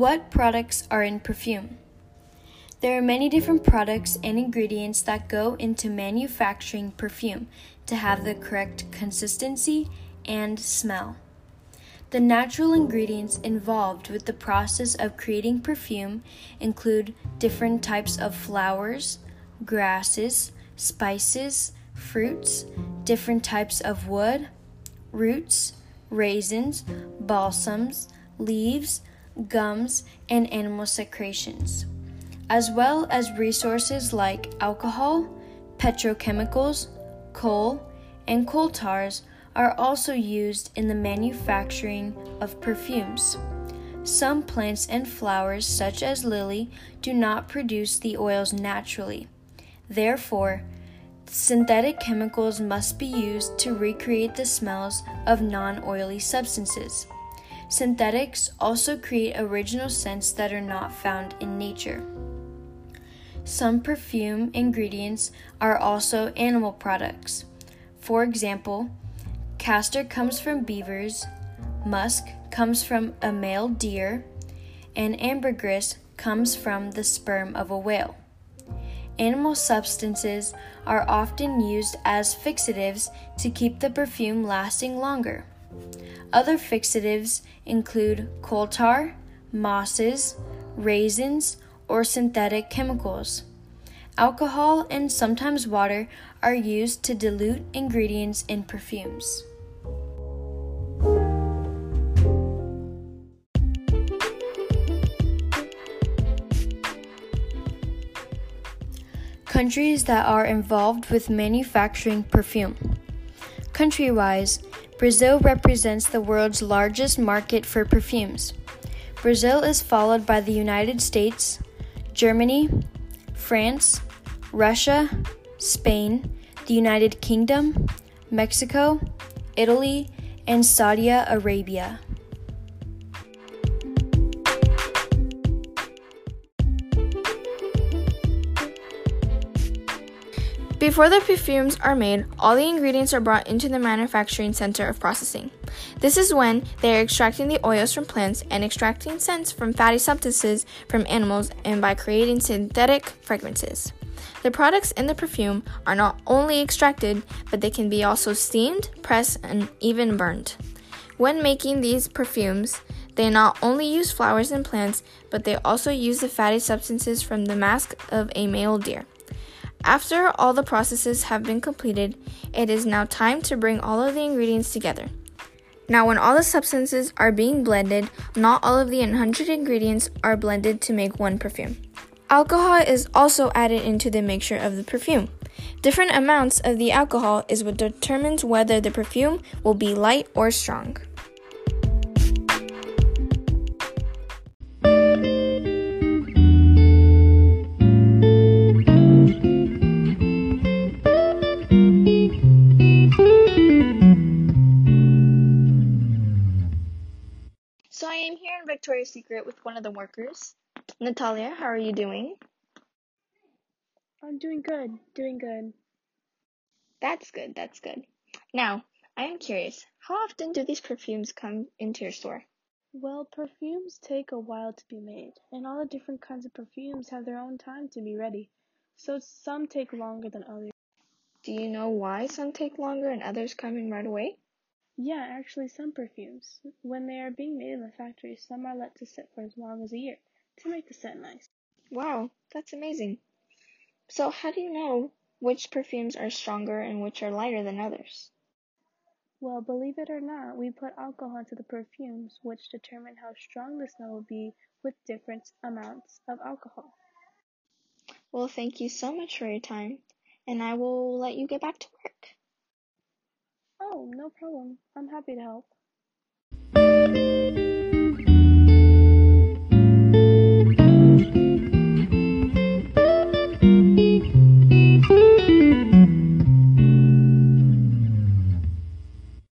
What products are in perfume? There are many different products and ingredients that go into manufacturing perfume to have the correct consistency and smell. The natural ingredients involved with the process of creating perfume include different types of flowers, grasses, spices, fruits, different types of wood, roots, resins, balsams, leaves, gums, and animal secretions, as well as resources like alcohol, petrochemicals, coal, and coal tars are also used in the manufacturing of perfumes. Some plants and flowers, such as lily, do not produce the oils naturally. Therefore, synthetic chemicals must be used to recreate the smells of non oily substances. Synthetics also create original scents that are not found in nature. Some perfume ingredients are also animal products. For example, castor comes from beavers, musk comes from a male deer, and ambergris comes from the sperm of a whale. Animal substances are often used as fixatives to keep the perfume lasting longer. Other fixatives include coal tar, mosses, resins, or synthetic chemicals. Alcohol and sometimes water are used to dilute ingredients in perfumes. Countries that are involved with manufacturing perfume. Country wise, Brazil represents the world's largest market for perfumes. Brazil is followed by the United States, Germany, France, Russia, Spain, the United Kingdom, Mexico, Italy, and Saudi Arabia. Before the perfumes are made, all the ingredients are brought into the manufacturing center of processing. This is when they are extracting the oils from plants and extracting scents from fatty substances from animals and by creating synthetic fragrances. The products in the perfume are not only extracted, but they can be also steamed, pressed, and even burned. When making these perfumes, they not only use flowers and plants, but they also use the fatty substances from the musk of a male deer. After all the processes have been completed, it is now time to bring all of the ingredients together. Now, when all the substances are being blended, not all of the 100 ingredients are blended to make one perfume. Alcohol is also added into the mixture of the perfume. Different amounts of the alcohol is what determines whether the perfume will be light or strong. I am here in Victoria's Secret with one of the workers. Natalia, how are you doing? I'm doing good, doing good. That's good, that's good. Now, I am curious, how often do these perfumes come into your store? Well, perfumes take a while to be made, and all the different kinds of perfumes have their own time to be ready. So some take longer than others. Do you know why some take longer and others come in right away? Yeah, actually some perfumes, when they are being made in the factory, some are let to sit for as long as a year to make the scent nice. Wow, that's amazing. So how do you know which perfumes are stronger and which are lighter than others? Well, believe it or not, we put alcohol into the perfumes, which determine how strong the smell will be with different amounts of alcohol. Well, thank you so much for your time, and I will let you get back to work. Oh, no problem. I'm happy to help.